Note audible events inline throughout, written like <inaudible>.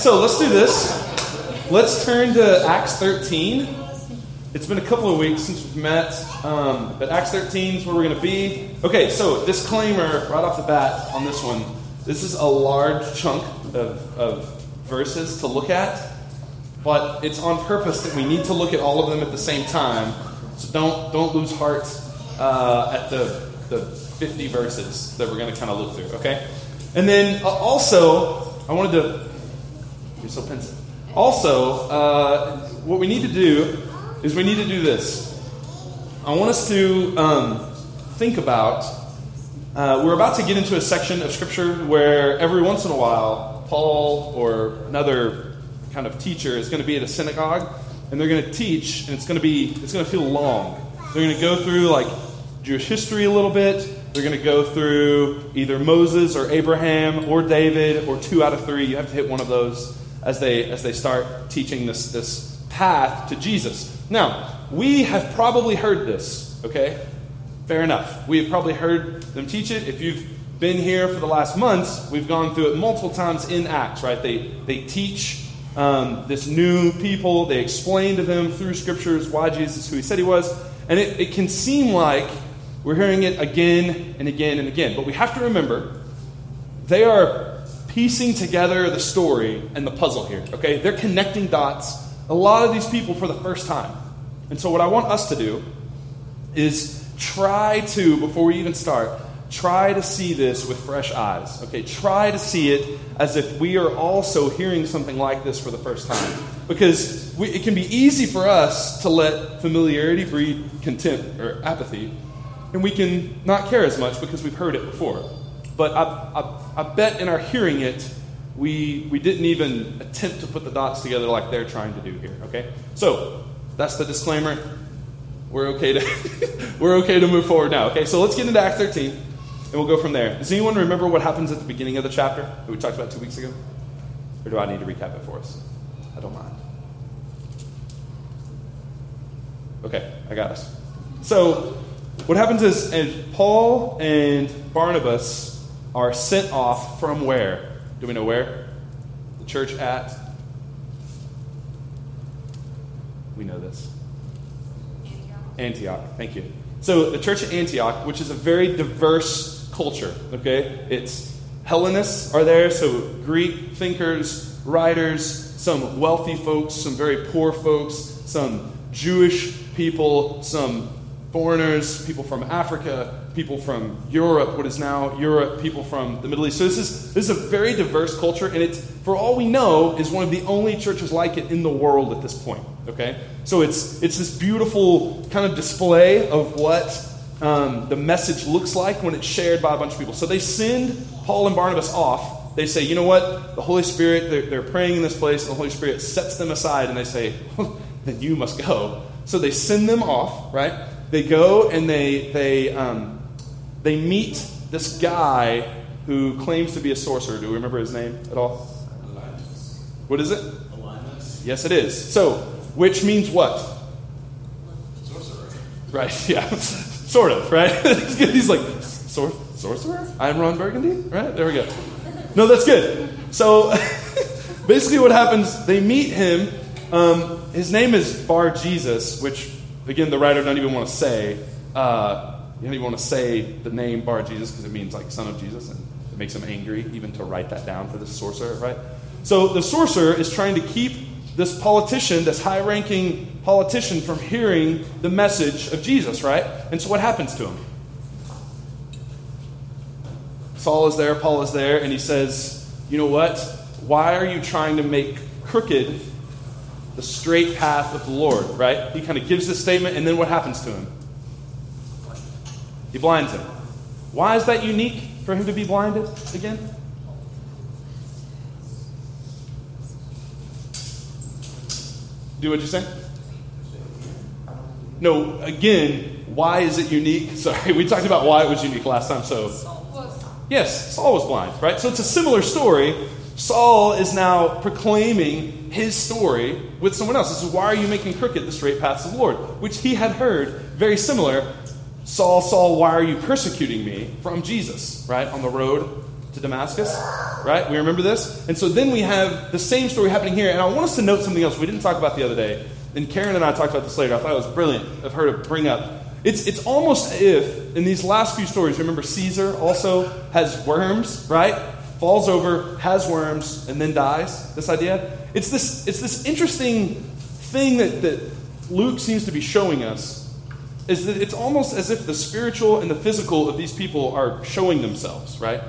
so let's do this. Let's turn to Acts 13. It's been a couple of weeks since we've met, um, but Acts 13 is where we're going to be. Okay, so disclaimer right off the bat on this one. This is a large chunk of, of verses to look at, but it's on purpose that we need to look at all of them at the same time. So don't don't lose heart uh, at the the 50 verses that we're going to kind of look through. Okay, and then uh, also I wanted to. You're so pensive. Also, uh, what we need to do is we need to do this. I want us to um, think about. Uh, we're about to get into a section of Scripture where every once in a while, Paul or another kind of teacher is going to be at a synagogue and they're going to teach, and it's going to be it's going to feel long. They're going to go through like Jewish history a little bit. They're going to go through either Moses or Abraham or David or two out of three. You have to hit one of those as they as they start teaching this this path to Jesus. Now, we have probably heard this, okay? Fair enough. We have probably heard them teach it. If you've been here for the last months, we've gone through it multiple times in Acts, right? They, they teach um, this new people, they explain to them through scriptures why Jesus is who he said he was. And it, it can seem like we're hearing it again and again and again. But we have to remember they are piecing together the story and the puzzle here, okay? They're connecting dots a lot of these people for the first time. And so, what I want us to do is try to, before we even start, try to see this with fresh eyes. Okay, try to see it as if we are also hearing something like this for the first time. Because we, it can be easy for us to let familiarity breed contempt or apathy, and we can not care as much because we've heard it before. But I, I, I bet in our hearing it, we, we didn't even attempt to put the dots together like they're trying to do here. Okay? So, that's the disclaimer. We're okay to <laughs> we're okay to move forward now. Okay, so let's get into Acts 13, and we'll go from there. Does anyone remember what happens at the beginning of the chapter that we talked about two weeks ago? Or do I need to recap it for us? I don't mind. Okay, I got us. So, what happens is, and Paul and Barnabas are sent off from where? Do we know where? The church at? We know this. Antioch. Antioch. Thank you. So the church at Antioch, which is a very diverse culture, okay? It's Hellenists are there, so Greek thinkers, writers, some wealthy folks, some very poor folks, some Jewish people, some foreigners, people from Africa, people from Europe, what is now Europe, people from the Middle East. So this is this is a very diverse culture, and it's for all we know is one of the only churches like it in the world at this point. Okay, so it's it's this beautiful kind of display of what um, the message looks like when it's shared by a bunch of people. So they send Paul and Barnabas off. They say, you know what? The Holy Spirit, they're, they're praying in this place, and the Holy Spirit sets them aside, and they say, then you must go. So they send them off, right? They go and they they um, they meet this guy who claims to be a sorcerer. Do we remember his name at all? What is it? Yes, it is. So, which means what? Sorcerer. Right, <laughs> yeah. sort of, right? <laughs> He's like, Sor- sorcerer? I'm Ron Burgundy? Right? There we go. No, that's good. So, <laughs> basically, what happens, they meet him. Um, his name is Bar Jesus, which, again, the writer doesn't even want to say. Uh, you don't even want to say the name Bar Jesus because it means like son of Jesus, and it makes him angry even to write that down for this sorcerer, right? So the sorcerer is trying to keep this politician, this high ranking politician, from hearing the message of Jesus, right? And so what happens to him? Saul is there, Paul is there, and he says, You know what? Why are you trying to make crooked the straight path of the Lord, right? He kind of gives this statement, and then what happens to him? He blinds him. Why is that unique for him to be blinded again? Do what you say? No, again, why is it unique? <laughs> Sorry, we talked about why it was unique last time, so. Yes, Saul was blind, right? So it's a similar story. Saul is now proclaiming his story with someone else. This is why are you making crooked the straight paths of the Lord, which he had heard very similar Saul, Saul, why are you persecuting me? From Jesus, right? On the road to Damascus, right? We remember this? And so then we have the same story happening here. And I want us to note something else we didn't talk about the other day. And Karen and I talked about this later. I thought it was brilliant of her to bring up. It's, it's almost if in these last few stories, remember Caesar also has worms, right? Falls over, has worms, and then dies. This idea? It's this, it's this interesting thing that, that Luke seems to be showing us is that it's almost as if the spiritual and the physical of these people are showing themselves, right?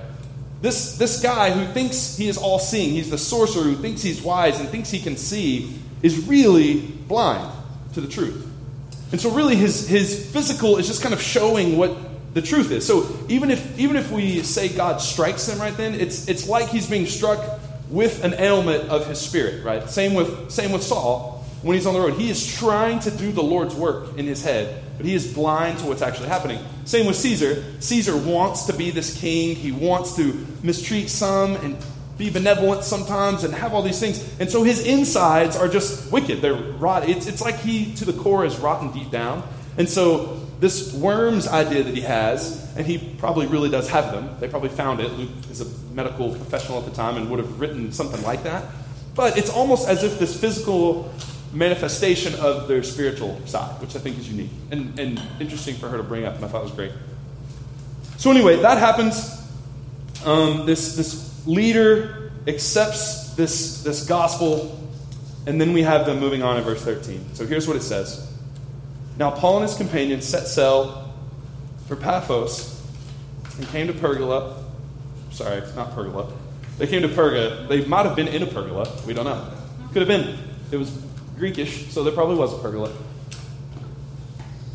This, this guy who thinks he is all seeing, he's the sorcerer who thinks he's wise and thinks he can see, is really blind to the truth. And so, really, his, his physical is just kind of showing what the truth is. So, even if, even if we say God strikes him right then, it's, it's like he's being struck with an ailment of his spirit, right? Same with, same with Saul when he's on the road. He is trying to do the Lord's work in his head, but he is blind to what's actually happening. Same with Caesar. Caesar wants to be this king, he wants to mistreat some and be benevolent sometimes and have all these things. And so his insides are just wicked. They're rot. It's, it's like he, to the core, is rotten deep down. And so this worms idea that he has, and he probably really does have them. They probably found it. Luke is a medical professional at the time and would have written something like that. But it's almost as if this physical manifestation of their spiritual side, which I think is unique and, and interesting for her to bring up, and I thought it was great. So anyway, that happens. Um, this this leader accepts this, this gospel, and then we have them moving on in verse 13. So here's what it says Now Paul and his companions set sail for Paphos and came to Pergola. Sorry, it's not Pergola. They came to Perga. They might have been in a pergola. We don't know. Could have been. It was Greekish, so there probably was a pergola.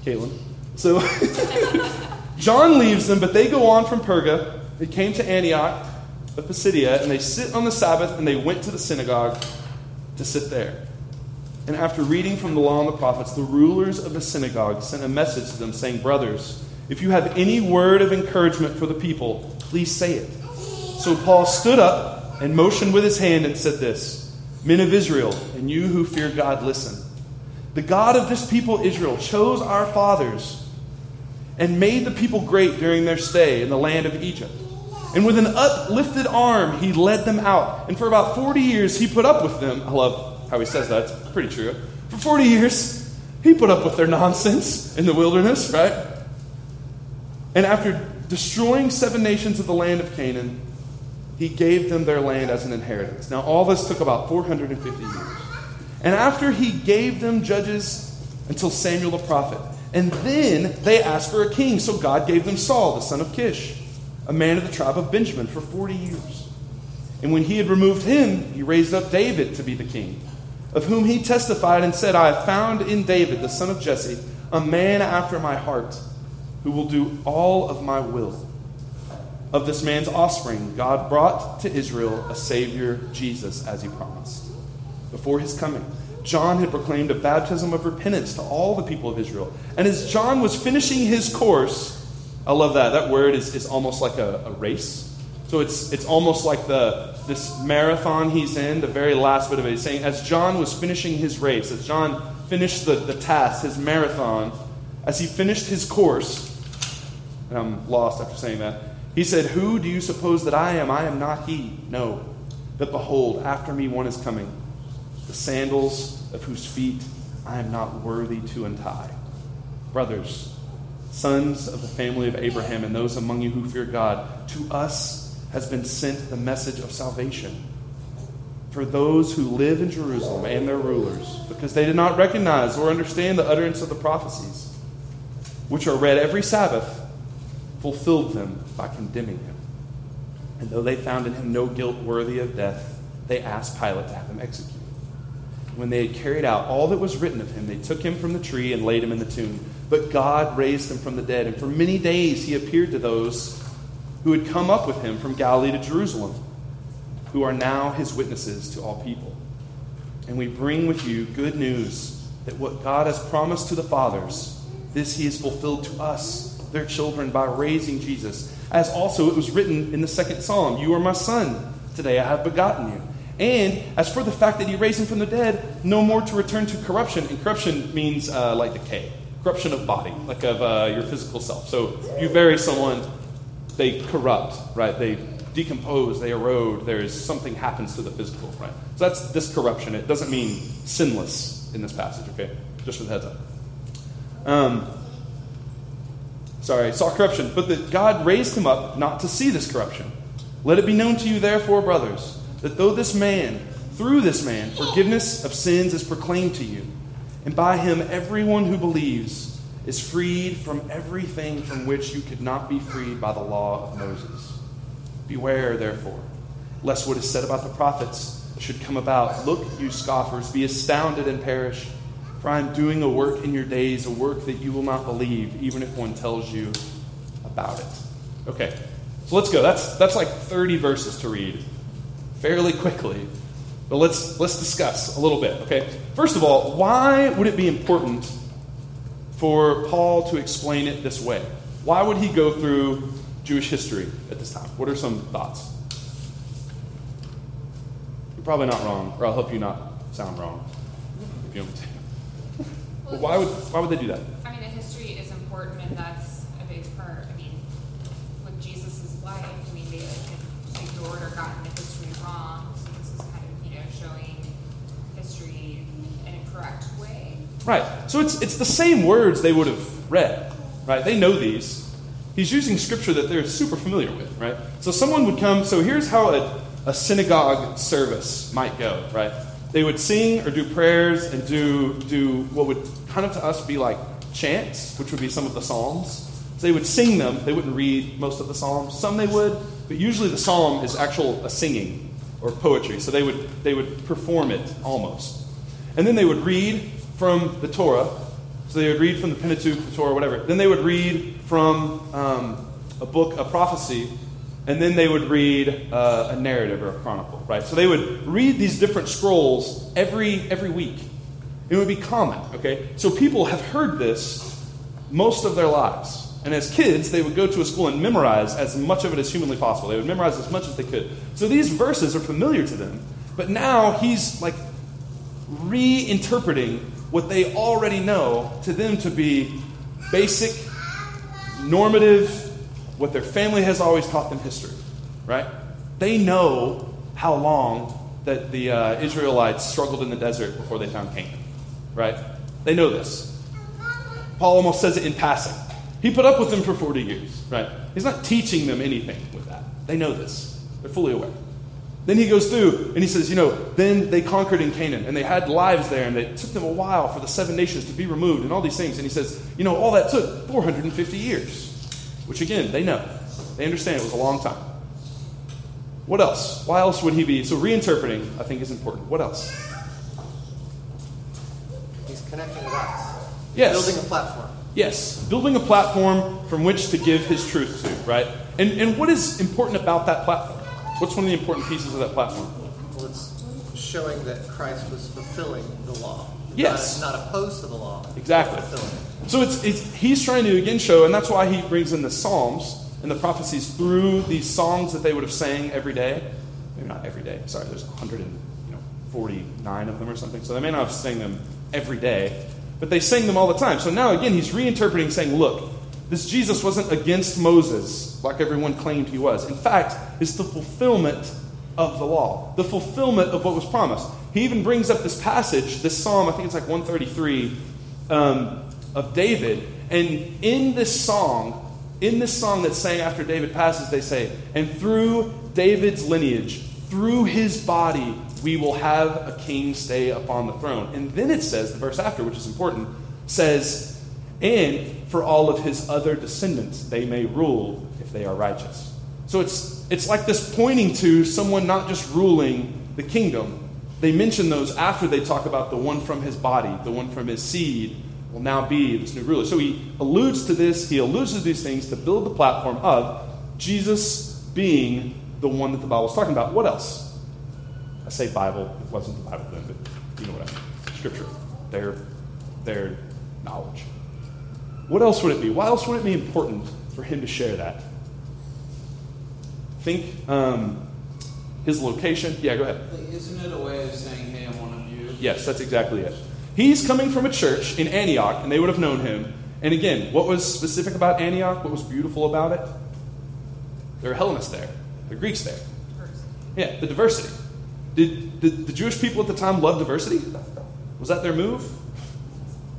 Caitlin. So <laughs> John leaves them, but they go on from Perga. They came to Antioch of Pisidia, and they sit on the Sabbath, and they went to the synagogue to sit there. And after reading from the law and the prophets, the rulers of the synagogue sent a message to them, saying, Brothers, if you have any word of encouragement for the people, please say it. So Paul stood up and motioned with his hand and said this Men of Israel, and you who fear God, listen. The God of this people, Israel, chose our fathers and made the people great during their stay in the land of Egypt. And with an uplifted arm, he led them out. And for about 40 years, he put up with them. I love how he says that. It's pretty true. For 40 years, he put up with their nonsense in the wilderness, right? And after destroying seven nations of the land of Canaan, he gave them their land as an inheritance. Now, all this took about 450 years. And after he gave them judges until Samuel the prophet, and then they asked for a king, so God gave them Saul, the son of Kish, a man of the tribe of Benjamin, for 40 years. And when he had removed him, he raised up David to be the king, of whom he testified and said, I have found in David, the son of Jesse, a man after my heart, who will do all of my will. Of this man's offspring, God brought to Israel a Savior, Jesus, as he promised. Before his coming, John had proclaimed a baptism of repentance to all the people of Israel. And as John was finishing his course, I love that. That word is, is almost like a, a race. So it's, it's almost like the, this marathon he's in, the very last bit of it. He's saying, as John was finishing his race, as John finished the, the task, his marathon, as he finished his course, and I'm lost after saying that, he said, Who do you suppose that I am? I am not he. No. But behold, after me one is coming, the sandals of whose feet I am not worthy to untie. Brothers, sons of the family of Abraham, and those among you who fear God, to us has been sent the message of salvation for those who live in Jerusalem and their rulers, because they did not recognize or understand the utterance of the prophecies, which are read every Sabbath fulfilled them by condemning him. And though they found in him no guilt worthy of death, they asked Pilate to have him executed. When they had carried out all that was written of him, they took him from the tree and laid him in the tomb. But God raised him from the dead, and for many days he appeared to those who had come up with him from Galilee to Jerusalem, who are now his witnesses to all people. And we bring with you good news that what God has promised to the fathers, this he has fulfilled to us their children by raising Jesus. As also it was written in the second psalm You are my son, today I have begotten you. And as for the fact that he raised him from the dead, no more to return to corruption. And corruption means uh, like decay, corruption of body, like of uh, your physical self. So you bury someone, they corrupt, right? They decompose, they erode. There's something happens to the physical, right? So that's this corruption. It doesn't mean sinless in this passage, okay? Just for the heads up. Um, sorry, saw corruption, but that God raised him up not to see this corruption. Let it be known to you, therefore, brothers, that though this man, through this man, forgiveness of sins is proclaimed to you, and by him everyone who believes is freed from everything from which you could not be freed by the law of Moses. Beware, therefore, lest what is said about the prophets should come about. Look, you scoffers, be astounded and perish. For I am doing a work in your days, a work that you will not believe, even if one tells you about it. Okay, so let's go. That's, that's like 30 verses to read fairly quickly. But let's, let's discuss a little bit, okay? First of all, why would it be important for Paul to explain it this way? Why would he go through Jewish history at this time? What are some thoughts? You're probably not wrong, or I'll help you not sound wrong. If you don't. But why would why would they do that? I mean, the history is important, and that's a big part. I mean, with Jesus' life, I mean, they ignored or gotten the history wrong. So this is kind of, you know, showing history in a correct way. Right. So it's it's the same words they would have read, right? They know these. He's using scripture that they're super familiar with, right? So someone would come. So here's how a, a synagogue service might go, right? They would sing or do prayers and do do what would kind of to us be like chants, which would be some of the psalms. So they would sing them. They wouldn't read most of the psalms. Some they would, but usually the psalm is actual a singing or poetry. So they would they would perform it almost, and then they would read from the Torah. So they would read from the Pentateuch, the Torah, whatever. Then they would read from um, a book, a prophecy, and then they would read uh, a narrative or a chronicle, right? So they would read these different scrolls every every week. It would be common, okay? So people have heard this most of their lives. And as kids, they would go to a school and memorize as much of it as humanly possible. They would memorize as much as they could. So these verses are familiar to them. But now he's like reinterpreting what they already know to them to be basic, normative, what their family has always taught them history, right? They know how long that the uh, Israelites struggled in the desert before they found Canaan, right? They know this. Paul almost says it in passing. He put up with them for 40 years, right? He's not teaching them anything with that. They know this, they're fully aware. Then he goes through and he says, you know, then they conquered in Canaan and they had lives there and it took them a while for the seven nations to be removed and all these things. And he says, you know, all that took 450 years, which again, they know. They understand it was a long time. What else? Why else would he be? So reinterpreting, I think, is important. What else? He's connecting dots. Yes. Building a platform. Yes, building a platform from which to give his truth to, right? And, and what is important about that platform? What's one of the important pieces of that platform? Well, it's showing that Christ was fulfilling the law. Yes. Not, not opposed to the law. Exactly. So it's, it's he's trying to again show, and that's why he brings in the Psalms and the prophecies through these songs that they would have sang every day. Maybe not every day. Sorry, there's 149 of them or something. So they may not have sang them every day, but they sang them all the time. So now again, he's reinterpreting, saying, "Look, this Jesus wasn't against Moses like everyone claimed he was. In fact, it's the fulfillment of the law, the fulfillment of what was promised." He even brings up this passage, this psalm. I think it's like 133 um, of David, and in this song, in this song that's sang after David passes, they say, and through David's lineage, through his body, we will have a king stay upon the throne. And then it says, the verse after, which is important, says, and for all of his other descendants, they may rule if they are righteous. So it's, it's like this pointing to someone not just ruling the kingdom. They mention those after they talk about the one from his body, the one from his seed, will now be this new ruler. So he alludes to this, he alludes to these things to build the platform of Jesus being the one that the Bible is talking about. What else? I say Bible, it wasn't the Bible then, but you know what I mean. Scripture, their, their knowledge. What else would it be? Why else would it be important for him to share that? Think um, his location. Yeah, go ahead. Isn't it a way of saying, hey, I'm one of you? Yes, that's exactly it. He's coming from a church in Antioch, and they would have known him And again, what was specific about Antioch? What was beautiful about it? There are Hellenists there, there are Greeks there. Yeah, the diversity. Did, did the Jewish people at the time love diversity? Was that their move?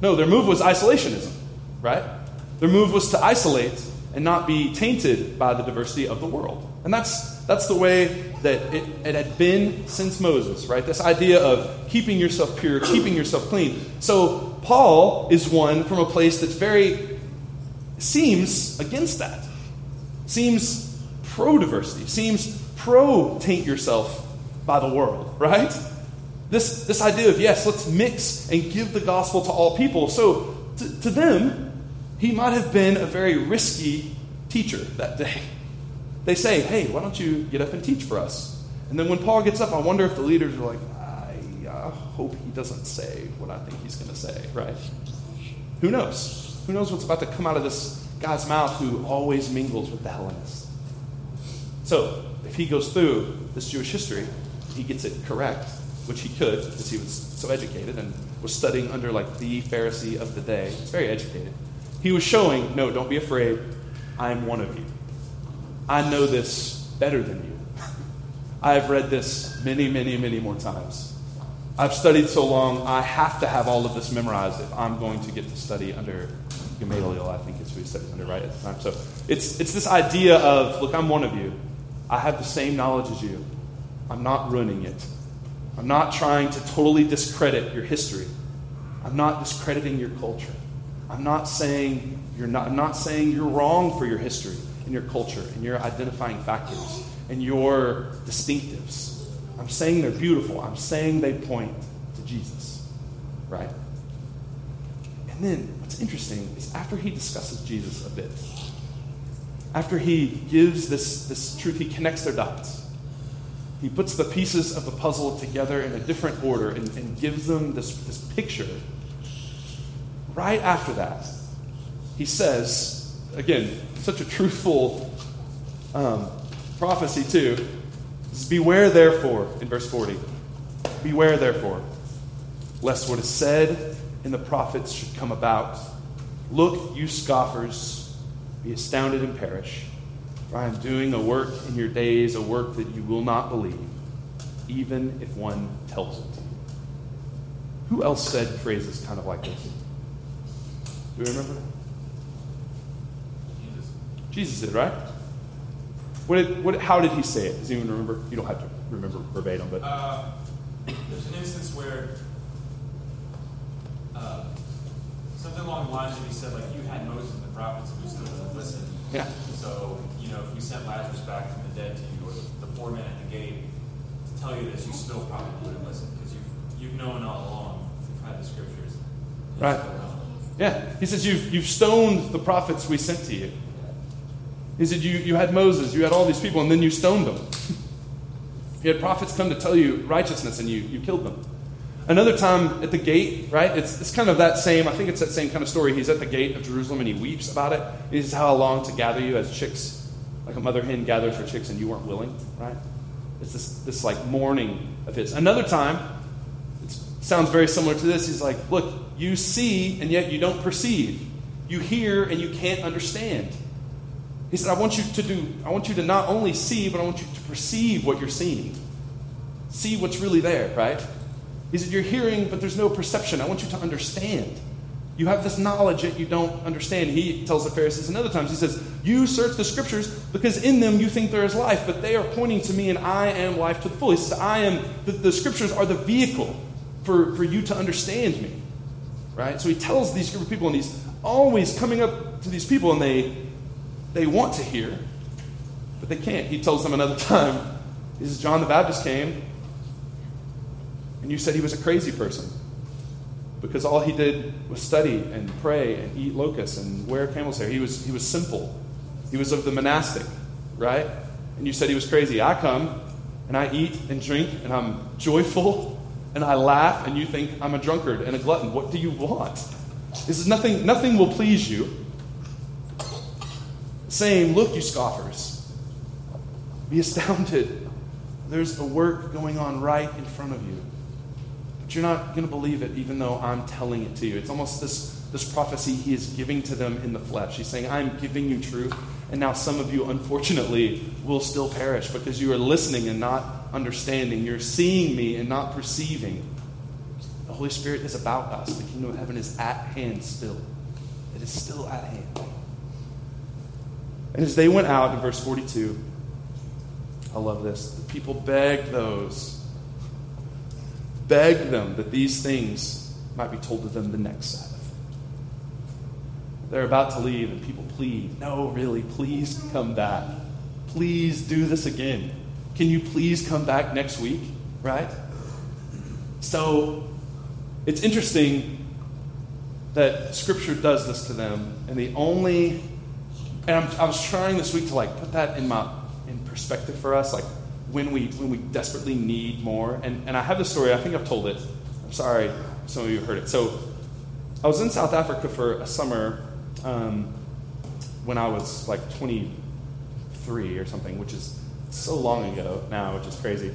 No, their move was isolationism, right? Their move was to isolate and not be tainted by the diversity of the world. And that's, that's the way that it, it had been since Moses, right? This idea of keeping yourself pure, keeping yourself clean. So Paul is one from a place that's very, seems against that, seems pro diversity, seems pro taint yourself by the world, right? This, this idea of, yes, let's mix and give the gospel to all people. So to, to them, he might have been a very risky teacher that day. They say, hey, why don't you get up and teach for us? And then when Paul gets up, I wonder if the leaders are like, I, hope he doesn't say what I think he's going to say, right? Who knows? Who knows what's about to come out of this guy's mouth who always mingles with the Hellenists? So, if he goes through this Jewish history, he gets it correct, which he could because he was so educated and was studying under like the Pharisee of the day. He's very educated. He was showing, no, don't be afraid. I am one of you. I know this better than you. I have read this many, many, many more times. I've studied so long, I have to have all of this memorized if I'm going to get to study under Gamaliel, I think is who he studied under right at the time. So it's, it's this idea of, look, I'm one of you. I have the same knowledge as you. I'm not ruining it. I'm not trying to totally discredit your history. I'm not discrediting your culture. I'm not saying you're not, I'm not saying you're wrong for your history and your culture and your identifying factors and your distinctives. I'm saying they're beautiful. I'm saying they point to Jesus. Right? And then what's interesting is after he discusses Jesus a bit, after he gives this, this truth, he connects their dots. He puts the pieces of the puzzle together in a different order and, and gives them this, this picture. Right after that, he says, again, such a truthful um, prophecy, too. Beware, therefore, in verse 40. Beware, therefore, lest what is said in the prophets should come about. Look, you scoffers, be astounded and perish. For I am doing a work in your days, a work that you will not believe, even if one tells it to you. Who else said phrases kind of like this? Do you remember? Jesus. Jesus did, right? What did, what, how did he say it? Does anyone remember? You don't have to remember verbatim, but. Uh, there's an instance where uh, something along the lines of he said, like, you had Moses and the prophets, and we still didn't listen. Yeah. So, you know, if we sent Lazarus back from the dead to you, or the poor man at the gate, to tell you this, you still probably wouldn't listen, because you've, you've known all along, you've had the scriptures. Right. Yeah. He says, You've, you've stoned the prophets we sent to you. He said, you, you had Moses, you had all these people, and then you stoned them. <laughs> you had prophets come to tell you righteousness, and you, you killed them. Another time at the gate, right? It's, it's kind of that same, I think it's that same kind of story. He's at the gate of Jerusalem and he weeps about it. He says, How long to gather you as chicks, like a mother hen gathers her chicks, and you weren't willing, right? It's this, this like mourning of his. Another time, sounds very similar to this. He's like, Look, you see, and yet you don't perceive. You hear, and you can't understand. He said, I want you to do, I want you to not only see, but I want you to perceive what you're seeing. See what's really there, right? He said, You're hearing, but there's no perception. I want you to understand. You have this knowledge that you don't understand. He tells the Pharisees and other times, he says, You search the scriptures because in them you think there is life, but they are pointing to me and I am life to the full. He says, I am, the, the scriptures are the vehicle for, for you to understand me. Right? So he tells these group of people, and he's always coming up to these people, and they they want to hear, but they can't. He tells them another <laughs> time, he says, John the Baptist came, and you said he was a crazy person because all he did was study and pray and eat locusts and wear camel's hair. He was, he was simple. He was of the monastic, right? And you said he was crazy. I come and I eat and drink and I'm joyful and I laugh and you think I'm a drunkard and a glutton. What do you want? This is nothing, nothing will please you. Saying, Look, you scoffers, be astounded. There's a work going on right in front of you. But you're not going to believe it, even though I'm telling it to you. It's almost this this prophecy he is giving to them in the flesh. He's saying, I'm giving you truth, and now some of you, unfortunately, will still perish because you are listening and not understanding. You're seeing me and not perceiving. The Holy Spirit is about us. The kingdom of heaven is at hand still. It is still at hand. And as they went out in verse 42, I love this. The people begged those, begged them that these things might be told to them the next Sabbath. They're about to leave, and people plead, No, really, please come back. Please do this again. Can you please come back next week? Right? So it's interesting that Scripture does this to them, and the only, and I'm, i was trying this week to like put that in my in perspective for us, like when we when we desperately need more. And and I have this story. I think I've told it. I'm sorry, some of you heard it. So I was in South Africa for a summer um, when I was like 23 or something, which is so long ago now, which is crazy.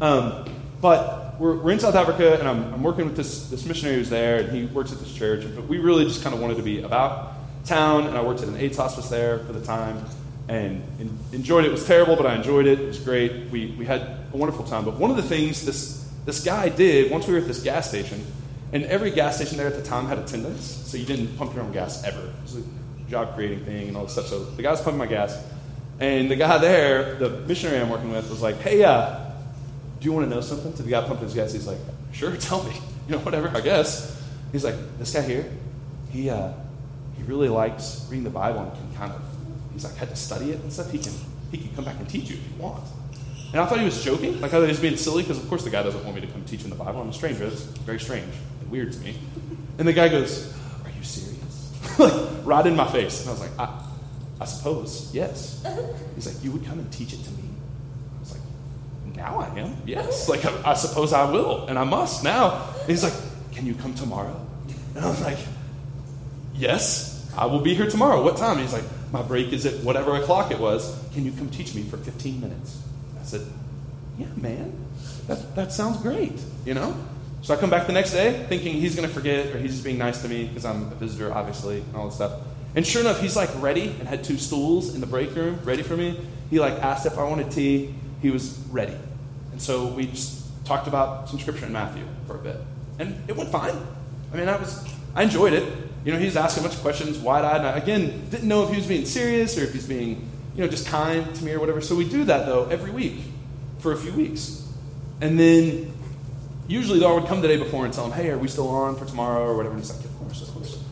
Um, but we're, we're in South Africa, and I'm, I'm working with this, this missionary who's there, and he works at this church. But we really just kind of wanted to be about town, and I worked at an AIDS hospice there for the time, and, enjoyed it. It was terrible, but I enjoyed it. It was great. We, we had a wonderful time. But one of the things this, this guy did, once we were at this gas station, and every gas station there at the time had attendants, so you didn't pump your own gas ever. It was a job creating thing and all this stuff. So the guy was pumping my gas, and the guy there, the missionary I'm working with, was like, "Hey, uh, do you want to know something?" To the guy pumping his gas, he's like, "Sure, <laughs> tell me. You know, whatever, I guess." He's like, "This guy here, he uh, he really likes reading the Bible and can kind of, he's like had to study it and stuff. He can he can come back and teach you if you want." And I thought he was joking, like I thought he was being silly, because of course the guy doesn't want me to come teach him the Bible. I'm a stranger. That's very strange weird to me. And the guy goes, Are you serious? <laughs> like, right in my face. And I was like, I, I suppose, yes. He's like, You would come and teach it to me? I was like, Now I am, yes. <laughs> Like, I, I suppose I will, and I must now. And he's like, Can you come tomorrow? And I was like, Yes, I will be here tomorrow. What time? And he's like, My break is at whatever o'clock it was. Can you come teach me for 15 minutes? I said, Yeah, man. That, that sounds great, you know? So I come back the next day thinking he's going to forget or he's just being nice to me because I'm a visitor, obviously, and all this stuff. And sure enough, he's like ready and had two stools in the break room ready for me. He like asked if I wanted tea. He was ready. And so we just talked about some scripture in Matthew for a bit. And it went fine. I mean, I was, I enjoyed it. You know, he's asking a bunch of questions, wide eyed. And I, again, didn't know if he was being serious or if he's being, you know, just kind to me or whatever. So we do that, though, every week for a few weeks. And then usually, though, I would come the day before and tell him, hey, are we still on for tomorrow or whatever? And he's like, of course, of course.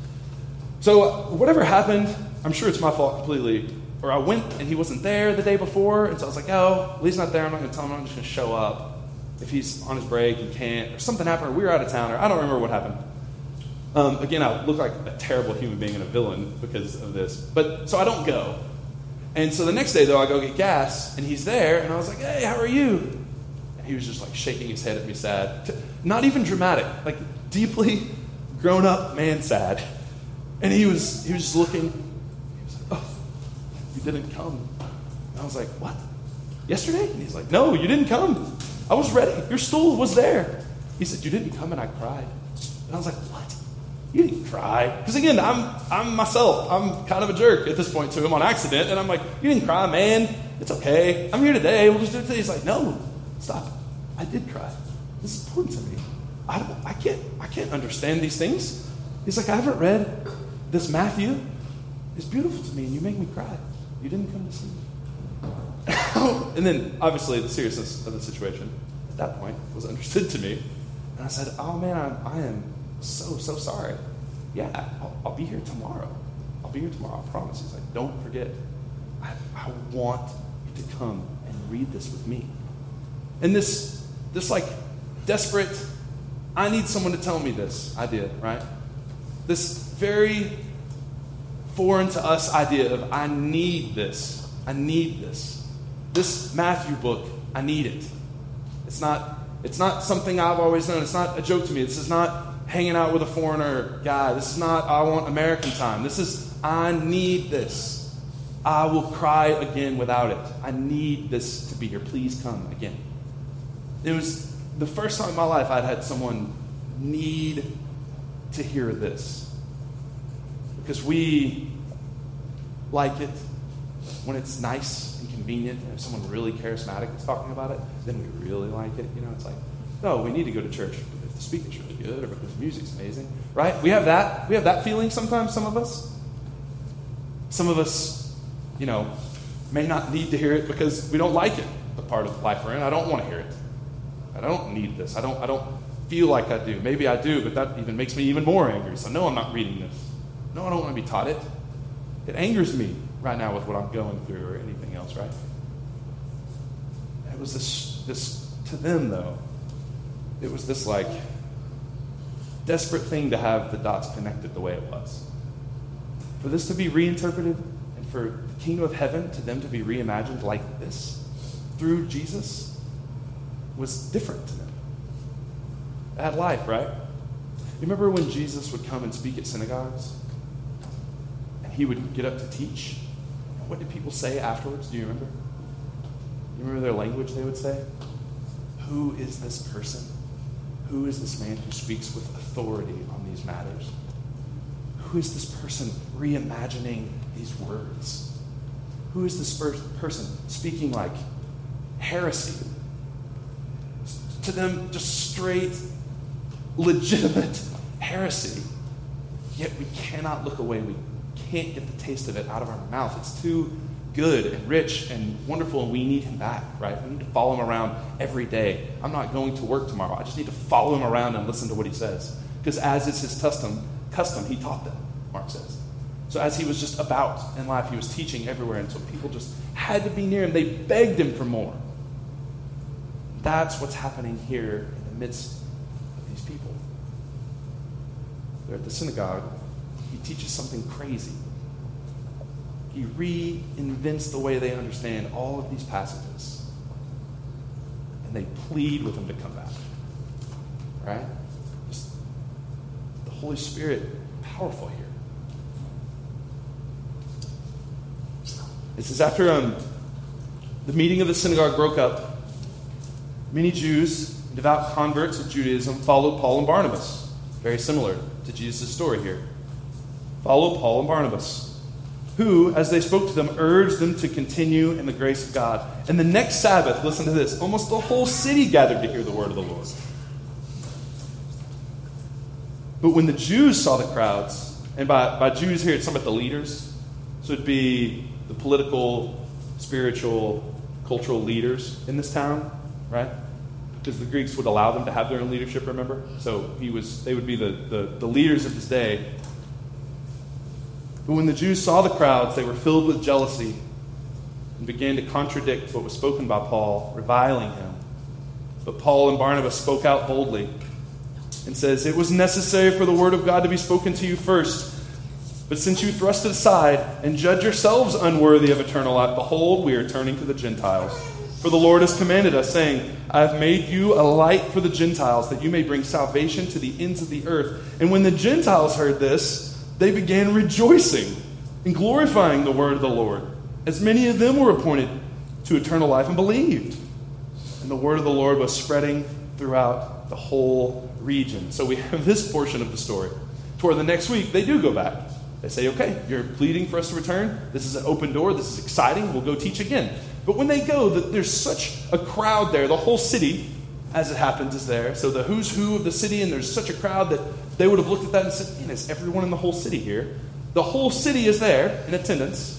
So whatever happened, I'm sure it's my fault completely. Or I went and he wasn't there the day before, and so I was like, oh, well, he's not there. I'm not going to tell him. I'm just going to show up if he's on his break and can't, or something happened, or we were out of town, or I don't remember what happened. Um, again, I look like a terrible human being and a villain because of this. But so I don't go. And so the next day, though, I go get gas, and he's there, and I was like, hey, how are you? He was just like shaking his head at me, sad. Not even dramatic, like deeply grown up man sad. And he was, he was just looking. He was like, oh, you didn't come. And I was like, what? Yesterday? And he's like, no, you didn't come. I was ready. Your stool was there. He said, you didn't come, and I cried. And I was like, what? You didn't cry. Because again, I'm, I'm myself. I'm kind of a jerk at this point to him on accident. And I'm like, you didn't cry, man. It's okay. I'm here today. We'll just do it today. He's like, no, stop. I did cry. This is important to me. I, don't, I, can't, I can't understand these things. He's like, I haven't read this Matthew. It's beautiful to me, and you make me cry. You didn't come to see me. <coughs> and then, obviously, the seriousness of the situation at that point was understood to me. And I said, Oh man, I'm, I am so, so sorry. Yeah, I'll, I'll, be here tomorrow. I'll be here tomorrow, I promise. He's like, Don't forget. I, I want you to come and read this with me. And this, this like desperate, I need someone to tell me this idea, right? This very foreign to us idea of I need this. I need this. This Matthew book, I need it. It's not, it's not something I've always known. It's not a joke to me. This is not hanging out with a foreigner guy. This is not I want American time. This is I need this. I will cry again without it. I need this to be here. Please come again. It was the first time in my life I'd had someone need to hear this. because we like it when it's nice and convenient, and if someone really charismatic is talking about it, then we really like it. You know, it's like, no, we need to go to church if the speaker's really good or because the music's amazing, right? We have that. We have that feeling sometimes. Some of us. Some of us, you know, may not need to hear it because we don't like it. The part of life we're in, I don't want to hear it. I don't need this. I don't. I don't feel like I do. Maybe I do, but that even makes me even more angry. So no, I'm not reading this. No, I don't want to be taught it. It angers me right now with what I'm going through or anything else, right? It was this, this to them, though, it was this like desperate thing to have the dots connected the way it was. For this to be reinterpreted and for the kingdom of heaven to them to be reimagined like this through Jesus was different to them. It had life, right? You remember when Jesus would come and speak at synagogues? And he would get up to teach? What did people say afterwards? Do you remember? You remember their language they would say? Who is this person? Who is this man who speaks with authority on these matters? Who is this person reimagining these words? Who is this per- person speaking like heresy? To them, just straight, legitimate heresy. Yet we cannot look away. We can't get the taste of it out of our mouth. It's too good and rich and wonderful, and we need him back, right? We need to follow him around every day. I'm not going to work tomorrow. I just need to follow him around and listen to what he says. Because as is his custom, custom, he taught them, Mark says. So as he was just about in life, he was teaching everywhere, and so people just had to be near him. They begged him for more. That's what's happening here in the midst of these people. They're at the synagogue. He teaches something crazy. He reinvents the way they understand all of these passages. And they plead with him to come back. Right? Just the Holy Spirit, powerful here. This is after um, the meeting of the synagogue broke up. Many Jews, devout converts of Judaism, followed Paul and Barnabas. Very similar to Jesus' story here. Followed Paul and Barnabas, who, as they spoke to them, urged them to continue in the grace of God. And the next Sabbath, listen to this, almost the whole city gathered to hear the word of the Lord. But when the Jews saw the crowds, and by, by Jews here, it's some of the leaders, so it'd be the political, spiritual, cultural leaders in this town, right? Because the Greeks would allow them to have their own leadership, remember? So he was, they would be the, the, the leaders of his day. But when the Jews saw the crowds, they were filled with jealousy and began to contradict what was spoken by Paul, reviling him. But Paul and Barnabas spoke out boldly and says, It was necessary for the word of God to be spoken to you first. But since you thrust it aside and judge yourselves unworthy of eternal life, behold, we are turning to the Gentiles. For the Lord has commanded us, saying, I have made you a light for the Gentiles, that you may bring salvation to the ends of the earth. And when the Gentiles heard this, they began rejoicing and glorifying the word of the Lord, as many of them were appointed to eternal life and believed. And the word of the Lord was spreading throughout the whole region. So we have this portion of the story. Toward the next week, they do go back. They say, okay, you're pleading for us to return. This is an open door. This is exciting. We'll go teach again. But when they go, there's such a crowd there. The whole city, as it happens, is there. So the who's who of the city, and there's such a crowd that they would have looked at that and said, man, is everyone in the whole city here? The whole city is there in attendance.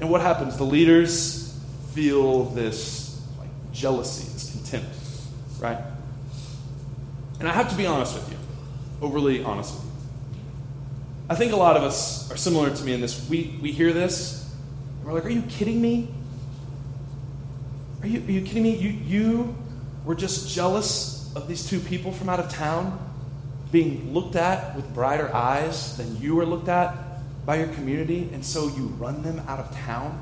And what happens? The leaders feel this like jealousy, this contempt, right? And I have to be honest with you, overly honest with you. I think a lot of us are similar to me in this. We, we hear this, and we're like, are you kidding me? Are you, are you kidding me? You, you were just jealous of these two people from out of town being looked at with brighter eyes than you were looked at by your community, and so you run them out of town?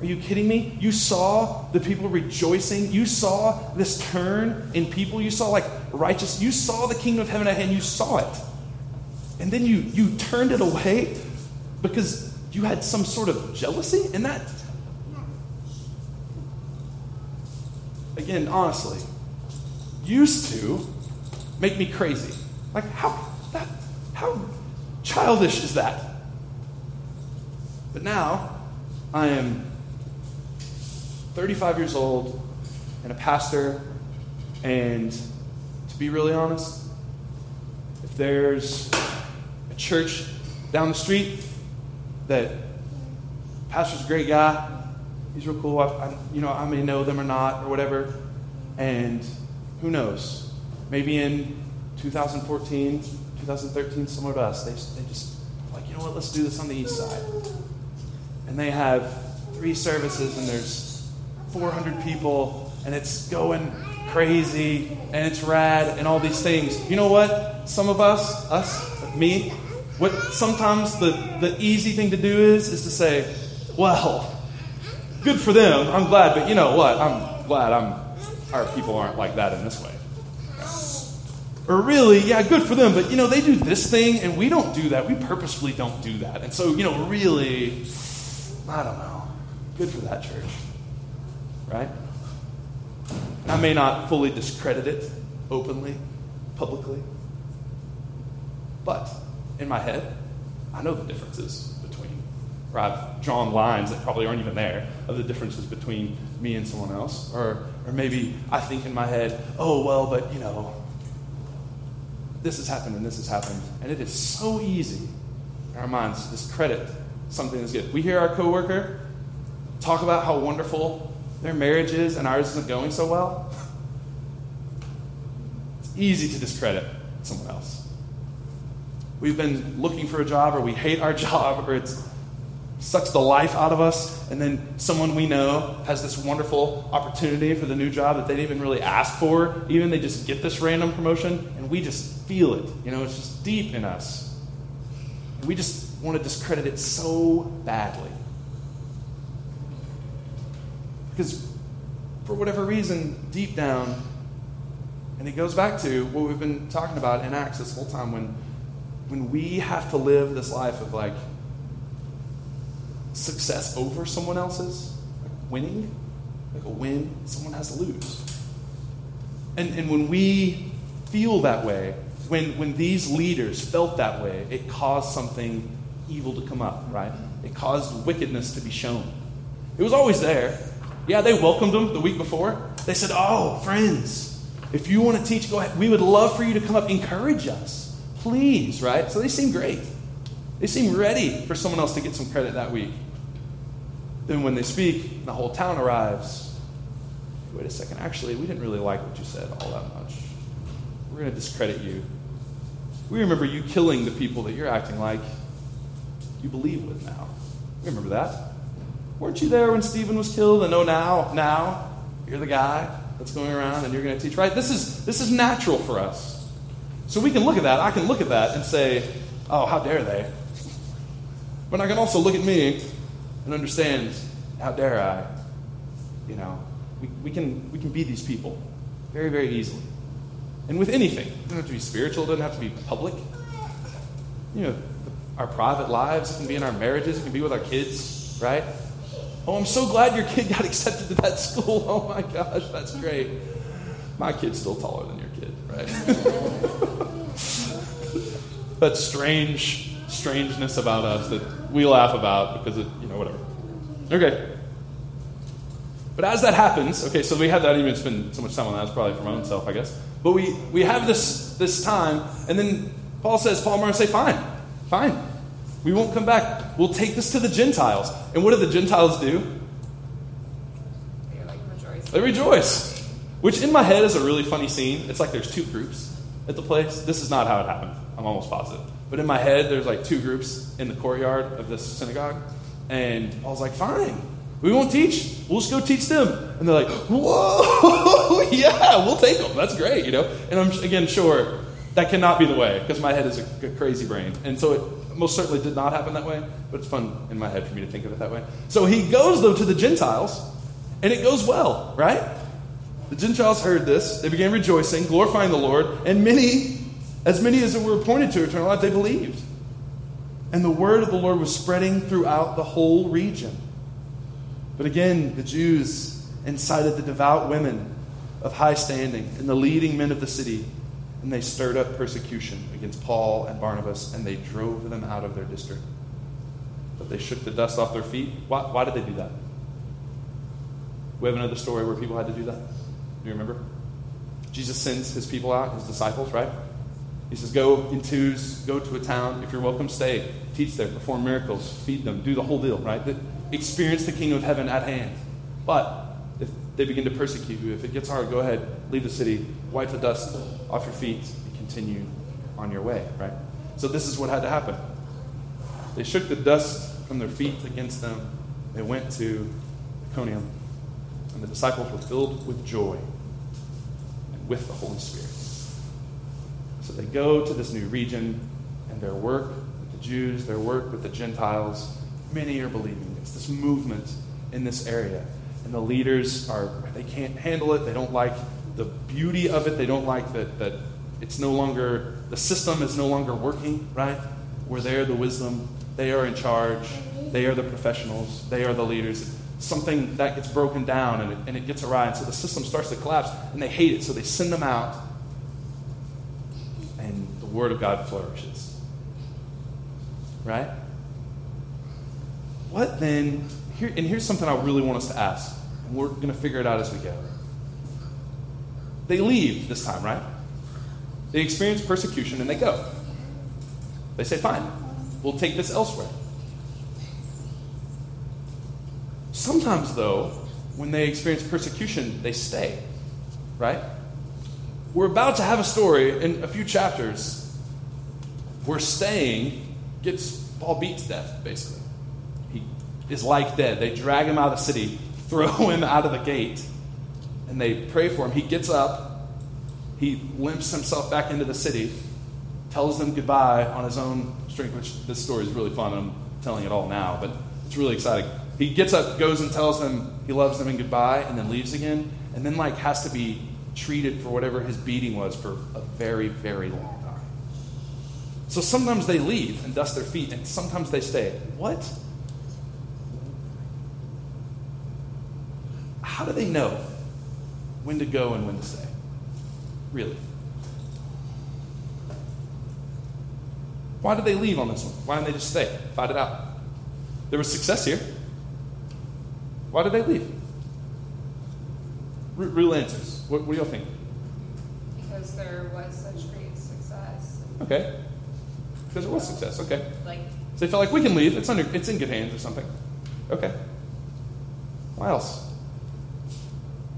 Are you kidding me? You saw the people rejoicing. You saw this turn in people. You saw like righteous. You saw the kingdom of heaven at hand. You saw it. And then you, you turned it away because you had some sort of jealousy? And that, again, honestly, used to make me crazy. Like, how, that, how, childish is that? But now, I am 35 years old and a pastor, and to be really honest, if there's a church down the street that pastor's a great guy, he's real cool. I, I, you know, I may know them or not or whatever, and who knows? Maybe in 2014, 2013, someone of us, they, they just like, you know what? Let's do this on the east side, and they have three services, and there's 400 people, and it's going crazy, and it's rad, and all these things. You know what? Some of us, us, me, what sometimes the, the easy thing to do is, is to say, well, good for them. I'm glad, but you know what? I'm glad I'm our people aren't like that in this way. Or really, yeah, good for them, but you know, they do this thing and we don't do that. We purposefully don't do that. And so, you know, really, I don't know. Good for that church. Right? I may not fully discredit it openly, publicly, but in my head, I know the differences or I've drawn lines that probably aren't even there of the differences between me and someone else. Or, or maybe I think in my head, oh, well, but you know, this has happened and this has happened. And it is so easy in our minds to discredit something that's good. We hear our coworker talk about how wonderful their marriage is and ours isn't going so well. It's easy to discredit someone else we've been looking for a job or we hate our <laughs> job or it sucks the life out of us and then someone we know has this wonderful opportunity for the new job that they didn't even really ask for. Even they just get this random promotion and we just feel it. You know it's just deep in us. And we just want to discredit it so badly. Because for whatever reason deep down and it goes back to what we've been talking about in acts this whole time when when we have to live this life of like success over someone else's, like winning, like a win, someone has to lose. And, and when we feel that way, when, when these leaders felt that way, it caused something evil to come up, right? It caused wickedness to be shown. It was always there. Yeah, they welcomed them the week before. They said, Oh, friends, if you want to teach, go ahead. We would love for you to come up, encourage us please, right? So they seem great. They seem ready for someone else to get some credit that week. Then when they speak, the whole town arrives. Wait a second, actually, we didn't really like what you said all that much. We're going to discredit you. We remember you killing the people that you're acting like you believe with now. We remember that. Weren't you there when Stephen was killed? And oh, now, now, you're the guy that's going around and you're going to teach, right? This is, this is natural for us. So we can look at that. I can look at that and say, oh, how dare they? But I can also look at me and understand, how dare I? You know, we, we, can, we can be these people very, very easily. And with anything, it doesn't have to be spiritual, it doesn't have to be public. You know, our private lives, it can be in our marriages, it can be with our kids, right? Oh, I'm so glad your kid got <laughs> accepted to that school. <laughs> Oh my gosh, that's great. My kid's still taller than your kid, right? <laughs> that strange strangeness about us that we laugh about because it, you know, whatever. Okay. But as that happens, okay, so we have that even spend so much time on that, it's probably for my own self, I guess. But we, we have this this time, and then Paul says, Paul Murray say, fine, fine. We won't come back. We'll take this to the Gentiles. And what do the Gentiles do? They like rejoice. They rejoice. Which in my head is a really funny scene. It's like there's two groups at the place. This is not how it happened. I'm almost positive. But in my head, there's like two groups in the courtyard of this synagogue. And I was like, fine, we won't teach. We'll just go teach them. And they're like, whoa, <laughs> yeah, we'll take them. That's great, you know? And I'm, again, sure, that cannot be the way because my head is a, a crazy brain. And so it most certainly did not happen that way, but it's fun in my head for me to think of it that way. So he goes, though, to the Gentiles, and it goes well, right? The Gentiles heard this. They began rejoicing, glorifying the Lord, and many, as many as were appointed to eternal life, they believed. And the word of the Lord was spreading throughout the whole region. But again, the Jews incited the devout women of high standing and the leading men of the city. and they stirred up persecution against Paul and Barnabas, and they drove them out of their district. But they shook the dust off their feet. Why, why did they do that? We have another story where people had to do that. Do you remember? Jesus sends his people out, his disciples, right? He says, Go in twos, go to a town. If you're welcome, stay. Teach there, perform miracles, feed them, do the whole deal, right? Experience the kingdom of heaven at hand. But if they begin to persecute you, if it gets hard, go ahead, leave the city, wipe the dust off your feet, and continue on your way, right? So this is what had to happen. They shook the dust from their feet against them. They went to Iconium, and the disciples were filled with joy and with the Holy Spirit. So they go to this new region, and their work with the Jews, their work with the Gentiles, many are believing. It's this movement in this area. And the leaders are, they can't handle it. They don't like the beauty of it. They don't like that, that it's no longer, the system is no longer working, right? We're there, the wisdom. They are in charge. They are the professionals. They are the leaders. Something that gets broken down and it, and it gets awry. And so the system starts to collapse and they hate it. So they send them out Word of God flourishes. Right? What then? Here, and here's something I really want us to ask. We're going to figure it out as we go. They leave this time, right? They experience persecution and they go. They say, fine, we'll take this elsewhere. Sometimes, though, when they experience persecution, they stay, right? We're about to have a story in a few chapters where staying gets Paul beat to death, basically. He is like dead. They drag him out of the city, <laughs> throw him out of the gate, and they pray for him. He gets up, he limps himself back into the city, tells them goodbye on his own strength, which this story is really fun. I'm telling it all now, but it's really exciting. He gets up, goes and tells them he loves them and goodbye, and then leaves again, and then like has to be treated for whatever his beating was for a very, very long. So sometimes they leave and dust their feet, and sometimes they stay. What? How do they know when to go and when to stay? Really? Why did they leave on this one? Why didn't they just stay? Fight it out. There was success here. Why did they leave? R- real answers. What, what do y'all think? Because there was such great success. Okay. Because it was success. Okay. Like, So they felt like we can leave. It's under. It's in good hands or something. Okay. What else?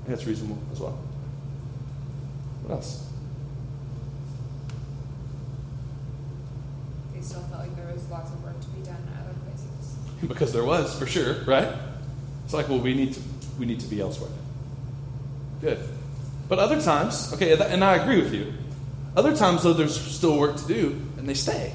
I that's reasonable as well. What else? they still felt like there was lots of work to be done in other places. <laughs> because there was for sure, right? It's like, well, we need to we need to be elsewhere. Good. But other times, okay, and I agree with you. Other times, though, there's still work to do, and they stay.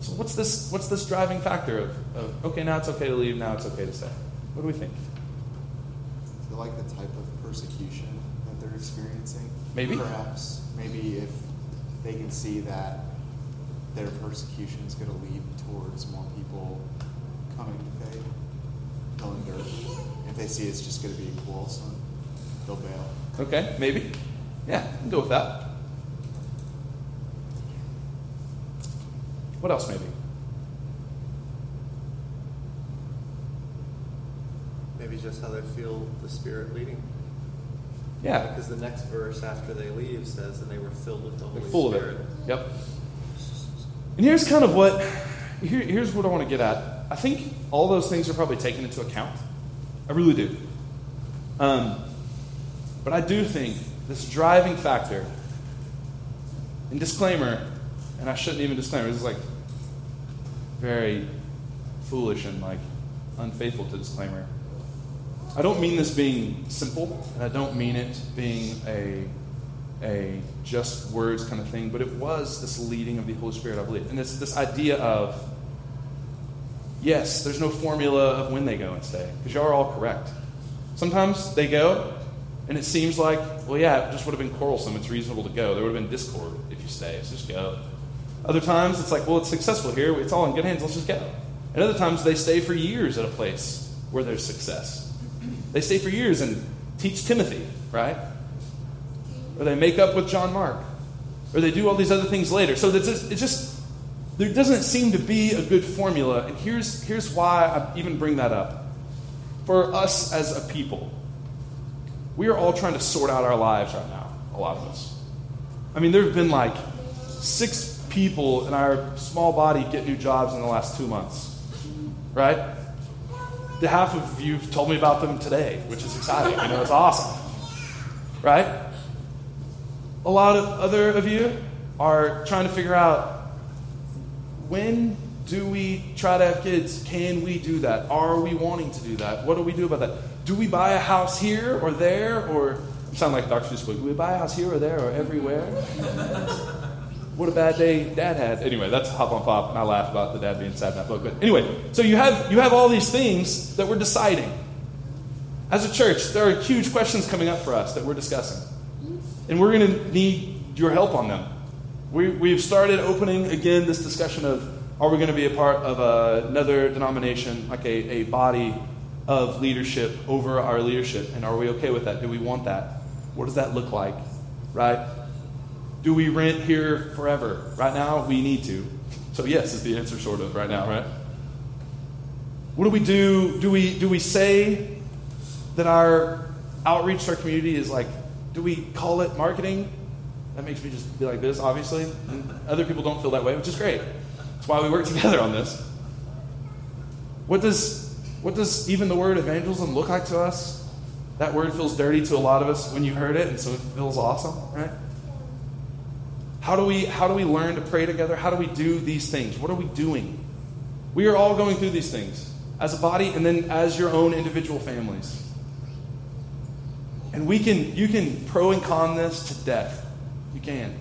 So what's this? What's this driving factor of, of okay, now it's okay to leave, now it's okay to stay? What do we think? I feel like the type of persecution that they're experiencing. Maybe. Perhaps. Maybe if they can see that their persecution is going to lead towards more people coming to faith, they'll endure. If they see it's just going to be quarrelsome, they'll bail. Okay, maybe. Yeah, I can go with that. What else, maybe? Maybe just how they feel the Spirit leading. Yeah, Because the next verse after they leave says, and they were filled with the they're Holy full of Spirit. it. Yep. And here's kind of what here, here's what I want to get at. I think all those things are probably taken into account. I really do. Um, but I do think this driving factor, and disclaimer, and I shouldn't even disclaimer, this is like very foolish and like unfaithful to disclaimer. I don't mean this being simple, and I don't mean it being a a just words kind of thing, but it was this leading of the Holy Spirit, I believe. And this this idea of yes, there's no formula of when they go and stay, because y'all are all correct. Sometimes they go, and it seems like, well, yeah, it just would have been quarrelsome. It's reasonable to go. There would have been discord if you stay. So just go. Other times, it's like, well, it's successful here. It's all in good hands. Let's just go. And other times, they stay for years at a place where there's success. They stay for years and teach Timothy, right? or they make up with John Mark, or they do all these other things later. So it's just, it's just there doesn't seem to be a good formula. And here's, here's why I even bring that up. For us as a people, we are all trying to sort out our lives right now, a lot of us. I mean, there have been like six people in our small body get new jobs in the last two months, right? The half of you have told me about them today, which is exciting. I know, it's awesome, right? A lot of other of you are trying to figure out when do we try to have kids? Can we do that? Are we wanting to do that? What do we do about that? Do we buy a house here or there? Or I sound like Dr. Seuss. Do we buy a house here or there or everywhere? What a bad day dad had. Anyway, that's hop on pop, and I laugh about the dad being sad in that book. But anyway, so you have you have all these things that we're deciding. As a church, there are huge questions coming up for us that we're discussing. And we're going to need your help on them. We, we've started opening again this discussion of are we going to be a part of a, another denomination, like a, a body of leadership over our leadership? And are we okay with that? Do we want that? What does that look like? Right? Do we rent here forever? Right now, we need to. So, yes, is the answer, sort of, right now, right? What do we do? Do we, do we say that our outreach to our community is like, do we call it marketing? That makes me just be like this, obviously. And other people don't feel that way, which is great. That's why we work <laughs> together on this. What does, what does even the word evangelism look like to us? That word feels dirty to a lot of us when you heard it, and so it feels awesome, right? How do we how do we learn to pray together? How do we do these things? What are we doing? We are all going through these things as a body and then as your own individual families. And we can you can pro and con this to death. You can.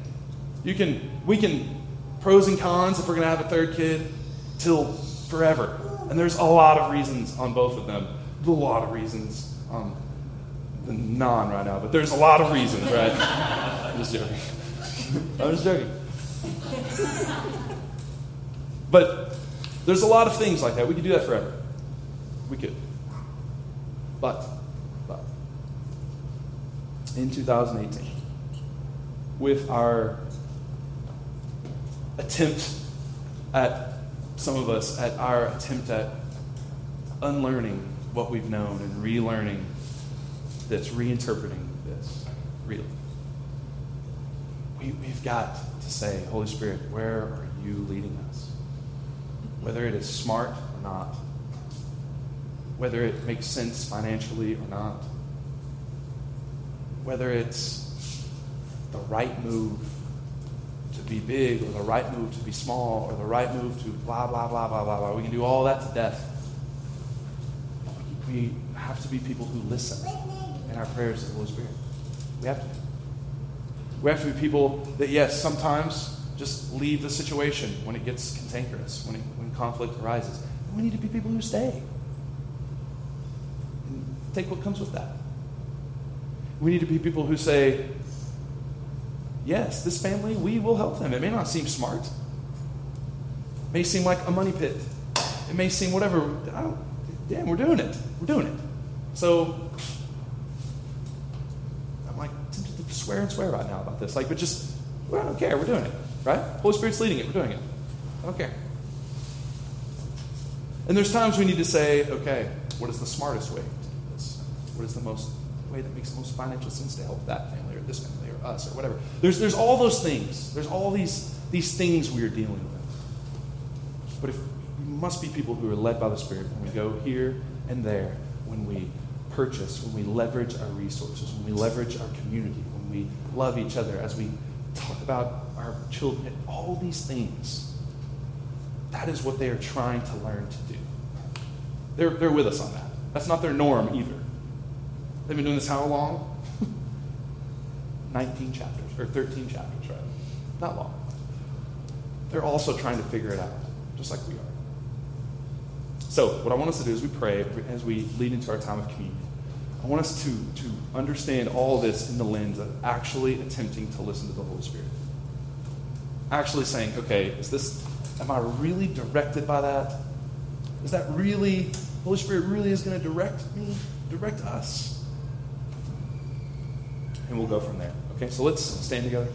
You can we can pros and cons if we're gonna have a third kid till forever. And there's a lot of reasons on both of them. A lot of reasons on the non right now, but there's a lot of reasons, right? <laughs> I'm just joking. I'm just joking. But there's a lot of things like that. We could do that forever. We could. But, but, in 2018, with our attempt at, some of us, at our attempt at unlearning what we've known and relearning this, reinterpreting this, really. We, we've got to say, Holy Spirit, where are you leading us? Whether it is smart or not, whether it makes sense financially or not, whether it's the right move to be big or the right move to be small or the right move to blah, blah, blah, blah, blah, blah. We can do all that to death. We have to be people who listen in our prayers to the Holy Spirit. We have to. We have to be people that, yes, sometimes just leave the situation when it gets cantankerous, when, it, when conflict arises. We need to be people who stay. And take what comes with that. We need to be people who say, yes, this family, we will help them. It may not seem smart. It may seem like a money pit. It may seem whatever. I don't, damn, we're doing it. We're doing it. So I'm like tempted to swear and swear right now about this. Like, but just, well, I don't care. We're doing it. Right? Holy Spirit's leading it. We're doing it. I don't care. And there's times we need to say, okay, what is the smartest way to do this? What is the most way that makes the most financial sense to help that family or this family or us or whatever? There's, there's all those things. There's all these, these things we are dealing with. But if we must be people who are led by the Spirit when we go here and there, when we purchase, when we leverage our resources, when we leverage our community, we love each other, as we talk about our children, all these things. That is what they are trying to learn to do. They're, they're with us on that. That's not their norm either. They've been doing this how long? <laughs> 19 chapters, or 13 chapters, right? Not long. They're also trying to figure it out, just like we are. So, what I want us to do is we pray as we lead into our time of communion. I want us to, to understand all this in the lens of actually attempting to listen to the Holy Spirit. Actually saying, okay, is this, am I really directed by that? Is that really, Holy Spirit really is going to direct me, direct us? and we'll go from there. Okay, so let's stand together.